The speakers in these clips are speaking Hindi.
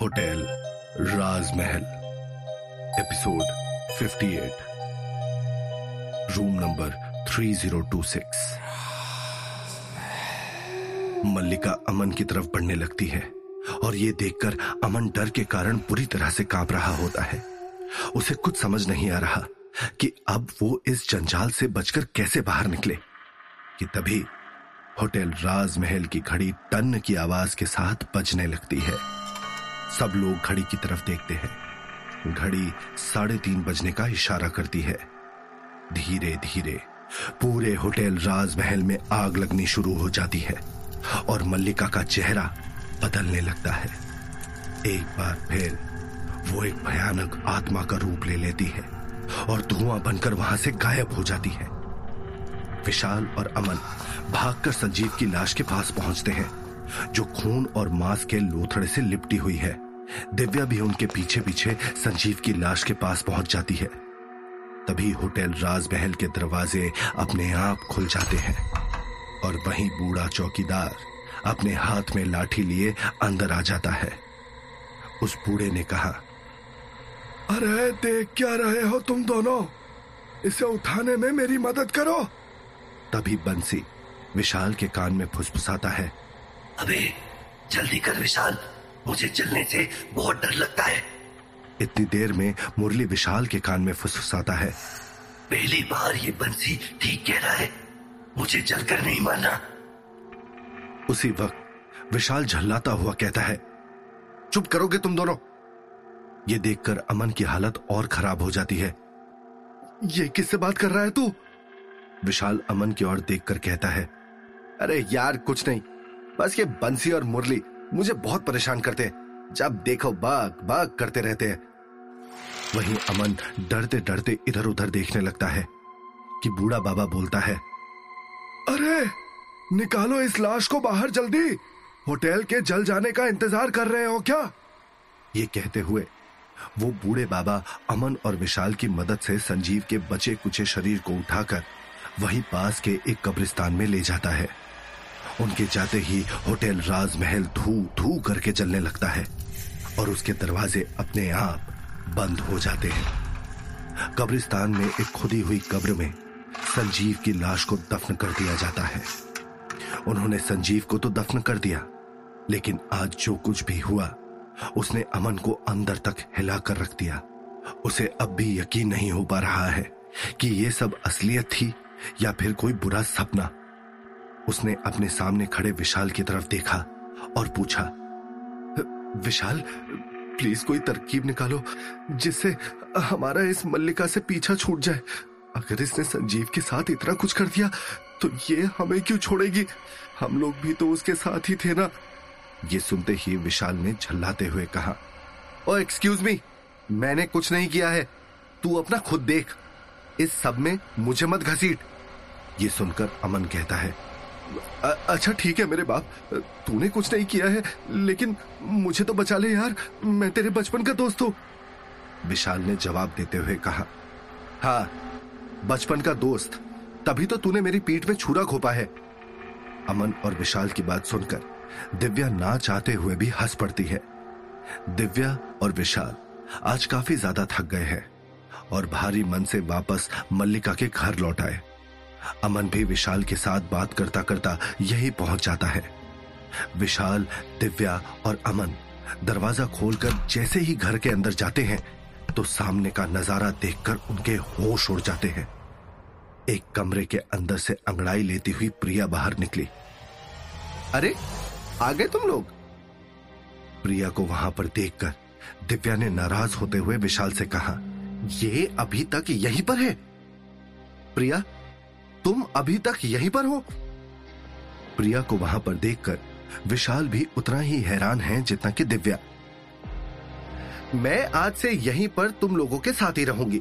Hotel Rajmahal, episode 58 room number 3026 Mallika Aman की तरफ़ बढ़ने लगती है, और ये देखकर अमन डर के कारण पूरी तरह से काँप रहा होता है। उसे कुछ समझ नहीं आ रहा कि अब वो इस जंजाल से बचकर कैसे बाहर निकले, कि तभी होटल राजमहल की घड़ी टन की आवाज़ के साथ बजने लगती है। सब लोग घड़ी की तरफ़ देखते हैं। घड़ी साढ़े तीन बजने का इशारा करती है। धीरे धीरे पूरे होटल राजमहल में आग लगनी शुरू हो जाती है और मल्लिका का चेहरा बदलने लगता है। एक बार फिर वो एक भयानक आत्मा का रूप ले लेती है और धुआँ बनकर वहाँ से गायब हो जाती है। विशाल और अमन भागकर संजीव की लाश के पास पहुँचते हैं। जो खून और मांस के लोथड़े से लिपटी हुई है। दिव्या भी उनके पीछे पीछे संजीव की लाश के पास पहुँच जाती है। तभी होटल राजमहल के दरवाजे अपने आप खुल जाते हैं और वहीं बूढ़ा चौकीदार अपने हाथ में लाठी लिए अंदर आ जाता है। उस बूढ़े ने कहा, अरे, देख क्या रहे हो तुम दोनों? इसे उठाने में मेरी मदद करो। तभी बंसी विशाल के कान में फुसफुसाता है। अबे जल्दी कर विशाल। मुझे चलने से बहुत डर लगता है। इतनी देर में मुरली विशाल के कान में फुसफुसाता है। पहली बार ये बंसी ठीक कह रहा है। मुझे जलकर नहीं मारना। उसी वक्त विशाल झल्लाता हुआ कहता है चुप करोगे तुम दोनों? ये देखकर अमन की हालत और खराब हो जाती है। ये किससे बात कर रहा है तू? विशाल अमन की ओर देखकर कहता है अरे यार कुछ नहीं। बस ये बंसी और मुरली मुझे बहुत परेशान करते जब देखो बाग बाग करते रहते हैं। वहीं अमन डरते डरते इधर उधर देखने लगता है कि बूढ़ा बाबा बोलता है, अरे, निकालो इस लाश को बाहर जल्दी। होटल के जल जाने का इंतज़ार कर रहे हो क्या? ये कहते हुए वो बूढ़े बाबा अमन और विशाल की मदद से संजीव के बचे कुचे शरीर को उठाकर वहीं पास के एक कब्रिस्तान में ले जाता है। उनके जाते ही होटल राजमहल धू धू करके चलने लगता है और उसके दरवाजे अपने आप बंद हो जाते हैं। कब्रिस्तान में एक खुदी हुई कब्र में संजीव की लाश को दफन कर दिया जाता है। उन्होंने संजीव को तो दफन कर दिया, लेकिन आज जो कुछ भी हुआ, उसने अमन को अंदर तक हिला कर रख दिया। उसे अब भी यकीन नहीं हो पा रहा है कि ये सब असलियत थी या फिर कोई बुरा सपना। उसने अपने सामने खड़े विशाल की तरफ़ देखा और पूछा, विशाल प्लीज़ कोई तरकीब निकालो जिससे हमारा इस मल्लिका से पीछा छूट जाए। अगर इसने संजीव के साथ इतना कुछ कर दिया तो ये हमें क्यों छोड़ेगी? हम लोग भी तो उसके साथ ही थे ना? ये सुनते ही विशाल ने झल्लाते हुए कहा, ओ एक्सक्यूज मी मैंने कुछ नहीं किया है। तू अपना खुद देख। इस सब में मुझे मत घसीट। ये सुनकर अमन कहता है अच्छा ठीक है, मेरे बाप। तूने कुछ नहीं किया है, लेकिन मुझे तो बचा ले यार। मैं तेरे बचपन का दोस्त हूँ। विशाल ने जवाब देते हुए कहा हाँ बचपन का दोस्त। तभी तो तूने मेरी पीठ में छुरा खोपा है। अमन और विशाल की बात सुनकर दिव्या ना चाहते हुए भी हंस पड़ती है। दिव्या और विशाल आज काफ़ी ज़्यादा थक गए हैं और भारी मन से वापस मल्लिका के घर लौट आए। अमन भी विशाल के साथ बात करता करता यही पहुँच जाता है। विशाल, दिव्या और अमन दरवाज़ा खोलकर जैसे ही घर के अंदर जाते हैं तो सामने का नज़ारा देखकर उनके होश उड़ जाते हैं। एक कमरे के अंदर से अंगड़ाई लेती हुई प्रिया बाहर निकली। अरे, आ गए तुम लोग? प्रिया को वहाँ पर देखकर दिव्या ने नाराज़ होते हुए विशाल से कहा, ये अभी तक यहीं पर है? प्रिया तुम अभी तक यहीं पर हो? प्रिया को वहाँ पर देखकर विशाल भी उतना ही हैरान है जितना कि दिव्या। मैं आज से यहीं पर तुम लोगों के साथ ही रहूँगी।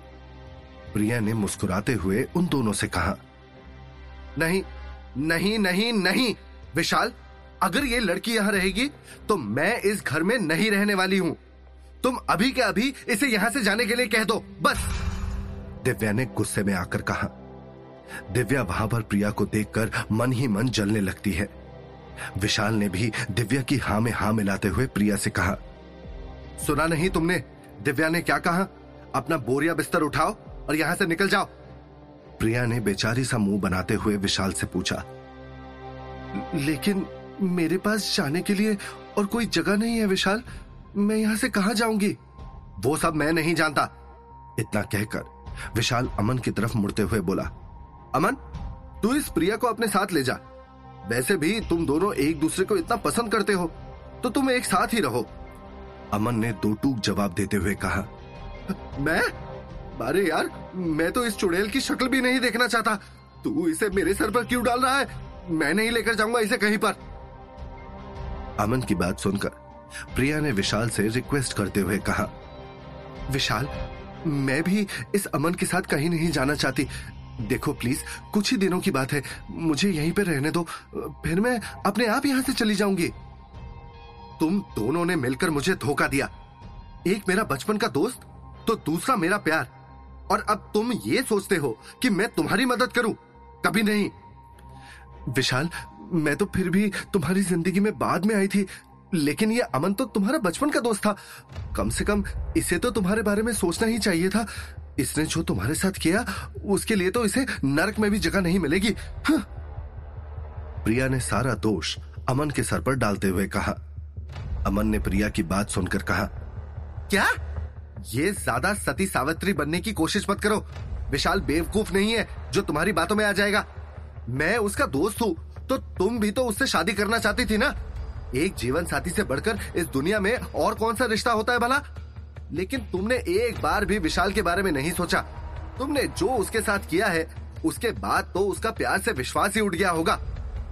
प्रिया ने मुस्कुराते हुए उन दोनों से कहा, नहीं नहीं नहीं नहीं, विशाल, अगर ये लड़की यहाँ रहेगी तो मैं इस घर में नहीं रहने वाली हूँ। तुम अभी के अभी इसे यहाँ से जाने के लिए कह दो, बस! दिव्या ने गुस्से में आकर कहा दिव्या वहाँ पर प्रिया को देखकर मन ही मन जलने लगती है। विशाल ने भी दिव्या की हाँ में हाँ मिलाते हुए प्रिया से कहा, सुना नहीं तुमने? दिव्या ने क्या कहा? अपना बोरिया बिस्तर उठाओ और यहाँ से निकल जाओ। प्रिया ने बेचारी सा मुँह बनाते हुए विशाल से पूछा, लेकिन मेरे पास जाने के लिए और कोई जगह नहीं है विशाल? मैं यहाँ से कहा जाऊँगी? वो सब मैं नहीं जानता, इतना कहकर विशाल अमन की तरफ़ मुड़ते हुए बोला अमन, तू इस प्रिया को अपने साथ ले जा। वैसे भी तुम दोनों एक दूसरे को इतना पसंद करते हो तो तुम एक साथ ही रहो। अमन ने दो टूक जवाब देते हुए कहा, मैं? अरे यार, मैं तो इस चुड़ैल की शक्ल भी नहीं देखना चाहता। तू इसे मेरे सर पर क्यों डाल रहा है? मैं नहीं लेकर जाऊँगा इसे कहीं पर। अमन की बात सुनकर प्रिया ने विशाल से रिक्वेस्ट करते हुए कहा, विशाल, मैं भी इस अमन के साथ कहीं नहीं जाना चाहती। देखो प्लीज़ कुछ ही दिनों की बात है। मुझे यहीं पे रहने दो। फिर मैं अपने आप यहाँ से चली जाऊँगी। तुम दोनों ने मिलकर मुझे धोखा दिया। एक मेरा बचपन का दोस्त तो दूसरा मेरा प्यार। और अब तुम ये सोचते हो कि मैं तुम्हारी मदद करूँ? कभी नहीं। विशाल, मैं तो फिर भी तुम्हारी ज़िंदगी में बाद में आई थी, लेकिन ये अमन तो तुम्हारा बचपन का दोस्त था। कम से कम इसे तो तुम्हारे बारे में सोचना ही चाहिए था। इसने जो तुम्हारे साथ किया, उसके लिए तो इसे नरक में भी जगह नहीं मिलेगी। हाँ। प्रिया ने सारा दोष अमन के सर पर डालते हुए कहा। अमन ने प्रिया की बात सुनकर कहा, क्या? ये ज़्यादा सती सावित्री बनने की कोशिश मत करो। विशाल बेवकूफ़ नहीं है जो तुम्हारी बातों में आ जाएगा। मैं उसका दोस्त हूँ तो तुम भी तो उससे शादी करना चाहती थी ना? एक जीवन साथी से बढ़कर इस दुनिया में और कौन सा रिश्ता होता है भला? लेकिन तुमने एक बार भी विशाल के बारे में नहीं सोचा। तुमने जो उसके साथ किया है, उसके बाद तो उसका प्यार से विश्वास ही उठ गया होगा।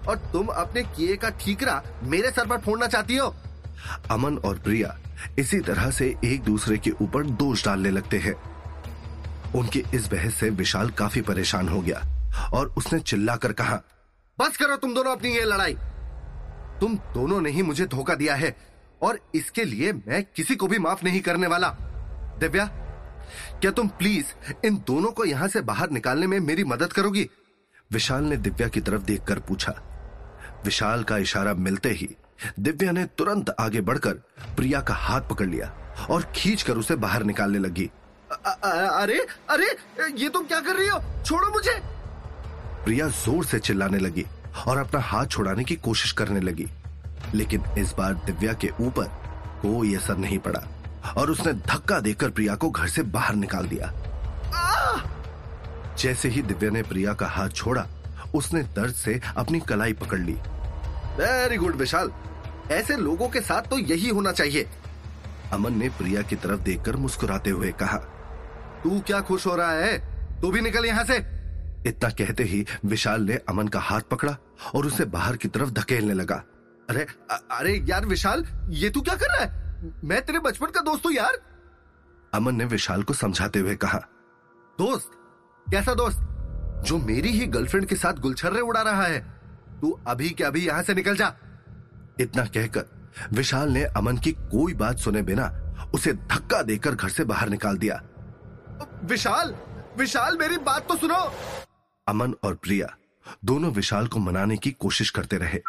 और तुम अपने किए का ठीकरा मेरे सर पर फोड़ना चाहती हो? अमन और प्रिया इसी तरह से एक दूसरे के ऊपर दोष डालने लगते हैं। उनकी इस बहस से विशाल काफ़ी परेशान हो गया और उसने चिल्लाकर कहा, बस करो तुम दोनों अपनी ये लड़ाई। तुम दोनों ने ही मुझे धोखा दिया है। और इसके लिए मैं किसी को भी माफ़ नहीं करने वाला। दिव्या, क्या तुम प्लीज़ इन दोनों को यहाँ से बाहर निकालने में मेरी मदद करोगी? विशाल ने दिव्या की तरफ़ देखकर पूछा। विशाल का इशारा मिलते ही दिव्या ने तुरंत आगे बढ़कर प्रिया का हाथ पकड़ लिया और खींचकर उसे बाहर निकालने लगी। अरे अरे, ये तुम क्या कर रही हो? छोड़ो मुझे! प्रिया ज़ोर से चिल्लाने लगी और अपना हाथ छुड़ाने की कोशिश करने लगी। लेकिन इस बार दिव्या के ऊपर कोई असर नहीं पड़ा और उसने धक्का देकर प्रिया को घर से बाहर निकाल दिया। जैसे ही दिव्या ने प्रिया का हाथ छोड़ा, उसने दर्द से अपनी कलाई पकड़ ली। वेरी गुड विशाल। ऐसे लोगों के साथ तो यही होना चाहिए। अमन ने प्रिया की तरफ़ देखकर मुस्कुराते हुए कहा, तू क्या खुश हो रहा है? तू भी निकल यहाँ से! इतना कहते ही विशाल ने अमन का हाथ पकड़ा और उसे बाहर की तरफ़ धकेलने लगा। अरे अ, अरे यार विशाल ये तू क्या कर रहा है? मैं तेरे बचपन का दोस्त हूँ यार। अमन ने विशाल को समझाते हुए कहा दोस्त कैसा दोस्त? जो मेरी ही गर्लफ्रेंड के साथ गुलछर्रे उड़ा रहा है। तू अभी के अभी यहाँ से निकल जा। इतना कहकर विशाल ने अमन की कोई बात सुने बिना उसे धक्का देकर घर से बाहर निकाल दिया। विशाल विशाल मेरी बात तो सुनो। अमन और प्रिया दोनों विशाल को मनाने की कोशिश करते रहे।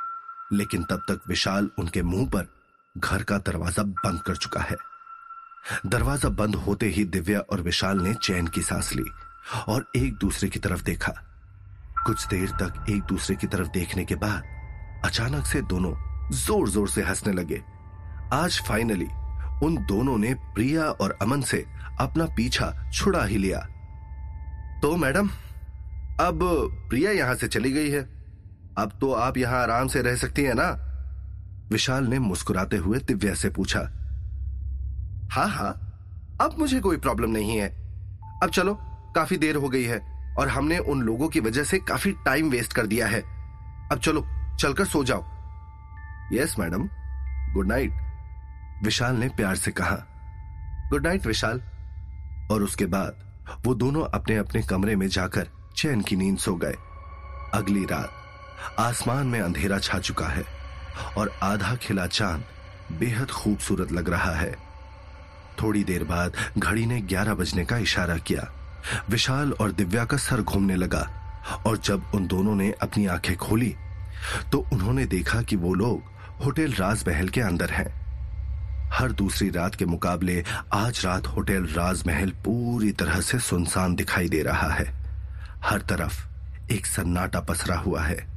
लेकिन तब तक विशाल उनके मुँह पर घर का दरवाज़ा बंद कर चुका है। दरवाज़ा बंद होते ही दिव्या और विशाल ने चैन की सांस ली और एक दूसरे की तरफ़ देखा। कुछ देर तक एक दूसरे की तरफ़ देखने के बाद अचानक से दोनों ज़ोर ज़ोर से हंसने लगे। आज फाइनली उन दोनों ने प्रिया और अमन से अपना पीछा छुड़ा ही लिया। तो मैडम, अब प्रिया यहाँ से चली गई है। अब तो आप यहाँ आराम से रह सकती हैं ना? विशाल ने मुस्कुराते हुए दिव्या से पूछा। हाँ हाँ अब मुझे कोई प्रॉब्लम नहीं है। अब चलो, काफ़ी देर हो गई है और हमने उन लोगों की वजह से काफ़ी टाइम वेस्ट कर दिया है। अब चलो, चलकर सो जाओ। Yes madam good night Vishal ने प्यार से कहा। Good night Vishal. और उसके बाद वो दोनों अपने अपने कमरे में जाकर चैन की नींद सो गए। अगली रात। आसमान में अंधेरा छा चुका है और आधा खिला चाँद बेहद खूबसूरत लग रहा है। थोड़ी देर बाद घड़ी ने ग्यारह बजने का इशारा किया। विशाल और दिव्या का सर घूमने लगा और जब उन दोनों ने अपनी आँखें खोली तो उन्होंने देखा कि वो लोग होटल राज महल के अंदर हैं। हर दूसरी रात के मुकाबले आज रात होटल राजमहल पूरी तरह से सुनसान दिखाई दे रहा है। हर तरफ़ एक सन्नाटा पसरा हुआ है।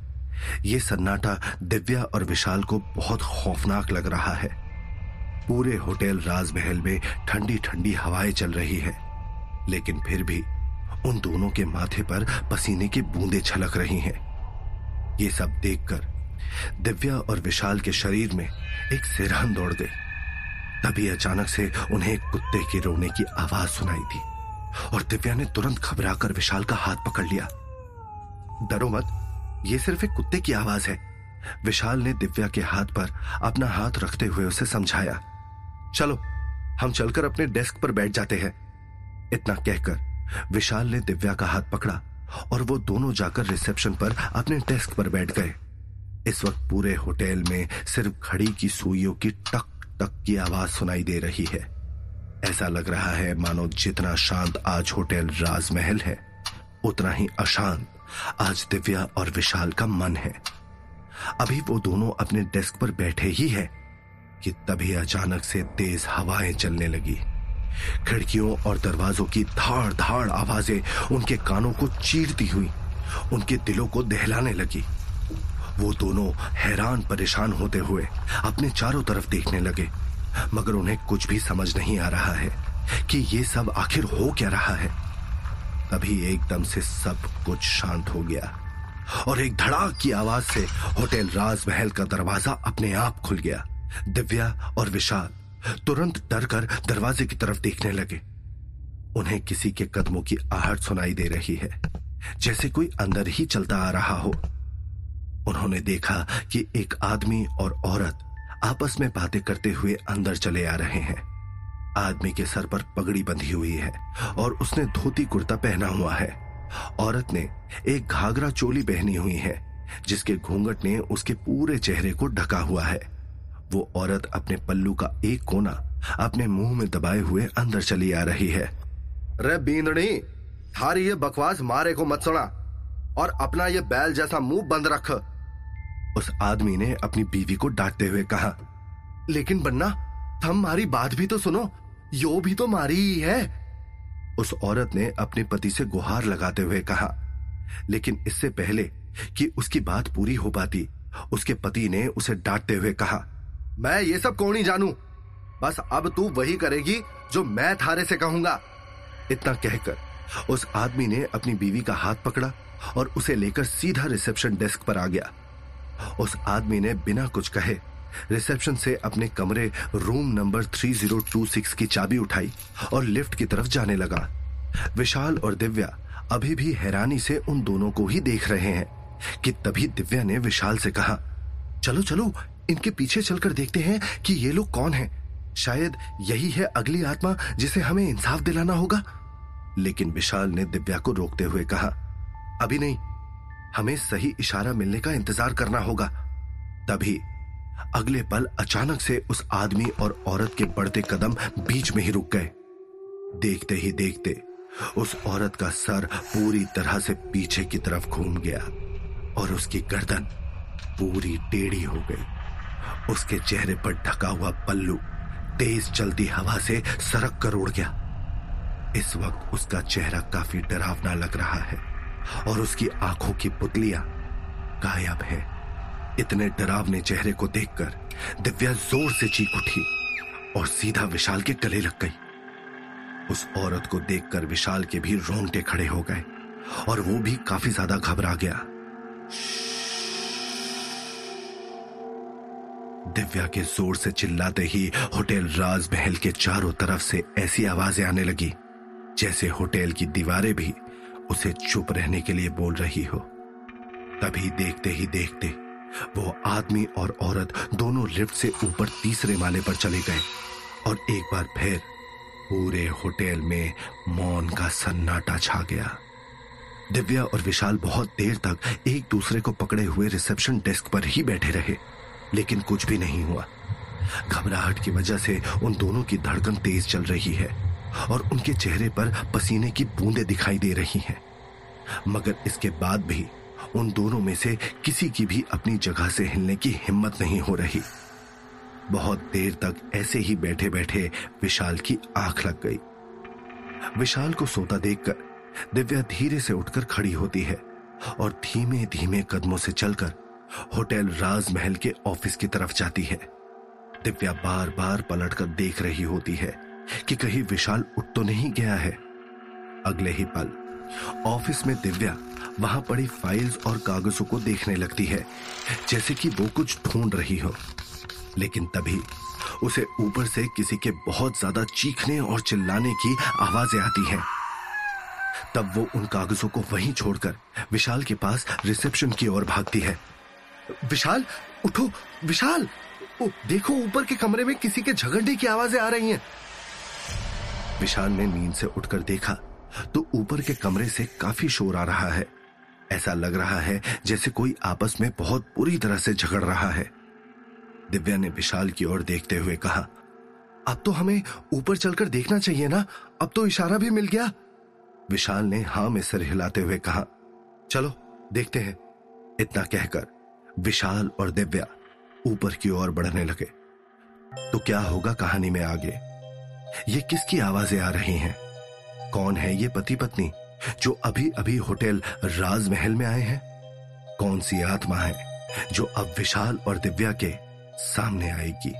यह सन्नाटा दिव्या और विशाल को बहुत खौफनाक लग रहा है। पूरे होटल राजमहल में ठंडी ठंडी हवाएँ चल रही है, लेकिन फिर भी उन दोनों के माथे पर पसीने की बूंदें छलक रही हैं। ये सब देखकर दिव्या और विशाल के शरीर में एक सिरहन दौड़ गई। तभी अचानक से उन्हें एक कुत्ते के रोने की आवाज़ सुनाई दी, और दिव्या ने तुरंत घबराकर विशाल का हाथ पकड़ लिया। डरो मत ये सिर्फ़ एक कुत्ते की आवाज़ है। विशाल ने दिव्या के हाथ पर अपना हाथ रखते हुए उसे समझाया। चलो, हम चलकर अपने डेस्क पर बैठ जाते हैं। इतना कहकर विशाल ने दिव्या का हाथ पकड़ा और वो दोनों जाकर रिसेप्शन पर अपने डेस्क पर बैठ गए। इस वक्त पूरे होटल में सिर्फ़ घड़ी की सुइयों की टक टक की आवाज़ सुनाई दे रही है। ऐसा लग रहा है मानो जितना शांत आज होटल राजमहल है, उतना ही अशांत। आज दिव्या और विशाल का मन है। अभी वो दोनों अपने डेस्क पर बैठे ही है कि तभी अचानक से तेज हवाएँ चलने लगी। खिड़कियों और दरवाजों की धाड़ धाड़ आवाज़ें उनके कानों को चीरती हुई, उनके दिलों को दहलाने लगी। वो दोनों हैरान परेशान होते हुए अपने चारों तरफ़ देखने लगे, मगर उन्हें कुछ भी समझ नहीं आ रहा है कि ये सब आखिर हो क्या रहा है। तभी एकदम से सब कुछ शांत हो गया। और एक धड़ाक की आवाज़ से होटल राजमहल का दरवाज़ा अपने आप खुल गया। दिव्या और विशाल तुरंत डर कर दरवाजे की तरफ़ देखने लगे। उन्हें किसी के कदमों की आहट सुनाई दे रही है, जैसे कोई अंदर ही चलता आ रहा हो। उन्होंने देखा कि एक आदमी और औरत आपस में बातें करते हुए अंदर चले आ रहे हैं। आदमी के सर पर पगड़ी बंधी हुई है और उसने धोती कुर्ता पहना हुआ है। औरत ने एक घाघरा चोली पहनी हुई है जिसके घूंघट ने उसके पूरे चेहरे को ढका हुआ है। वो औरत अपने पल्लू का एक कोना अपने मुँह में दबाए हुए अंदर चली आ रही है। रे बींदड़ी थारी ये बकवास मारे को मत सुना और अपना ये बैल जैसा मुँह बंद रख। उस आदमी ने अपनी बीवी को डांटते हुए कहा लेकिन बन्ना थम मारी बात भी तो सुनो यो भी तो मारी ही है। उस औरत ने अपने पति से गुहार लगाते हुए कहा, लेकिन इससे पहले कि उसकी बात पूरी हो पाती, उसके पति ने उसे डांटते हुए कहा, मैं ये सब कौन ही जानू? बस अब तू वही करेगी जो मैं थारे से कहूँगा। इतना कहकर उस आदमी ने अपनी बीवी का हाथ पकड़ा और उसे लेकर सीधा रिसेप्शन डेस्क पर आ गया। उस आदमी ने बिना कुछ कहे रिसेप्शन से अपने कमरे रूम नंबर 3026 की चाबी उठाई और लिफ्ट की तरफ़ जाने लगा। विशाल और दिव्या अभी भी हैरानी से उन दोनों को ही देख रहे हैं कि तभी दिव्या ने विशाल से कहा, चलो चलो, इनके पीछे चलकर देखते हैं कि ये लोग कौन हैं। शायद यही है अगली आत्मा जिसे हमें इंसाफ दिलाना होगा। लेकिन विशाल ने दिव्या को रोकते हुए कहा, अभी नहीं, हमें सही इशारा मिलने का इंतज़ार करना होगा। तभी अगले पल अचानक से उस आदमी और औरत के बढ़ते कदम बीच में ही रुक गए। देखते ही देखते उस औरत का सर पूरी तरह से पीछे की तरफ़ घूम गया और उसकी गर्दन पूरी टेढ़ी हो गई। उसके चेहरे पर ढका हुआ पल्लू तेज चलती हवा से सरक कर उड़ गया। इस वक्त उसका चेहरा काफ़ी डरावना लग रहा है और उसकी आँखों की पुतलियाँ गायब है। इतने डरावने चेहरे को देखकर दिव्या ज़ोर से चीख उठी और सीधा विशाल के गले लग गई। उस औरत को देखकर विशाल के भी रोंगटे खड़े हो गए और वो भी काफ़ी ज़्यादा घबरा गया। दिव्या के ज़ोर से चिल्लाते ही होटल राजमहल के चारों तरफ़ से ऐसी आवाज़ें आने लगी, जैसे होटल की दीवारें भी उसे चुप रहने के लिए बोल रही हो। तभी देखते ही देखते वो आदमी और औरत दोनों लिफ्ट से ऊपर तीसरे माले पर चले गए और एक बार फिर पूरे होटल में मौन का सन्नाटा छा गया। दिव्या और विशाल बहुत देर तक एक दूसरे को पकड़े हुए रिसेप्शन डेस्क पर ही बैठे रहे, लेकिन कुछ भी नहीं हुआ। घबराहट की वजह से उन दोनों की धड़कन तेज चल रही है और उनके चेहरे पर पसीने की बूंदें दिखाई दे रही हैं। मगर इसके बाद भी उन दोनों में से किसी की भी अपनी जगह से हिलने की हिम्मत नहीं हो रही। बहुत देर तक ऐसे ही बैठे बैठे विशाल की आँख लग गई। विशाल को सोता देखकर दिव्या धीरे से उठकर खड़ी होती है और धीमे धीमे कदमों से चलकर होटल राजमहल के ऑफ़िस की तरफ़ जाती है। दिव्या बार बार पलटकर देख रही होती है कि कहीं विशाल उठ तो नहीं गया है। अगले ही पल ऑफ़िस में दिव्या वहाँ पड़ी फाइल्स और कागजों को देखने लगती है जैसे कि वो कुछ ढूंढ रही हो। लेकिन तभी उसे ऊपर से किसी के बहुत ज़्यादा चीखने और चिल्लाने की आवाज़ें आती हैं। तब वो उन कागजों को वहीं छोड़कर विशाल के पास रिसेप्शन की ओर भागती है। विशाल उठो विशाल! ओ, देखो ऊपर के कमरे में किसी के झगड़ने की आवाज़ें आ रही हैं। विशाल ने नींद से उठकर देखा तो ऊपर के कमरे से काफ़ी शोर आ रहा है। ऐसा लग रहा है जैसे कोई आपस में बहुत बुरी तरह से झगड़ रहा है। दिव्या ने विशाल की ओर देखते हुए कहा, अब तो हमें ऊपर चलकर देखना चाहिए ना? अब तो इशारा भी मिल गया। विशाल ने हाँ में सिर हिलाते हुए कहा, चलो, देखते हैं। इतना कहकर विशाल और दिव्या ऊपर की ओर बढ़ने लगे। तो क्या होगा कहानी में आगे? ये किसकी आवाज़ें आ रही हैं? कौन है ये पति पत्नी जो अभी अभी होटल राजमहल में आए हैं। कौन सी आत्मा है जो अब विशाल और दिव्या के सामने आएगी?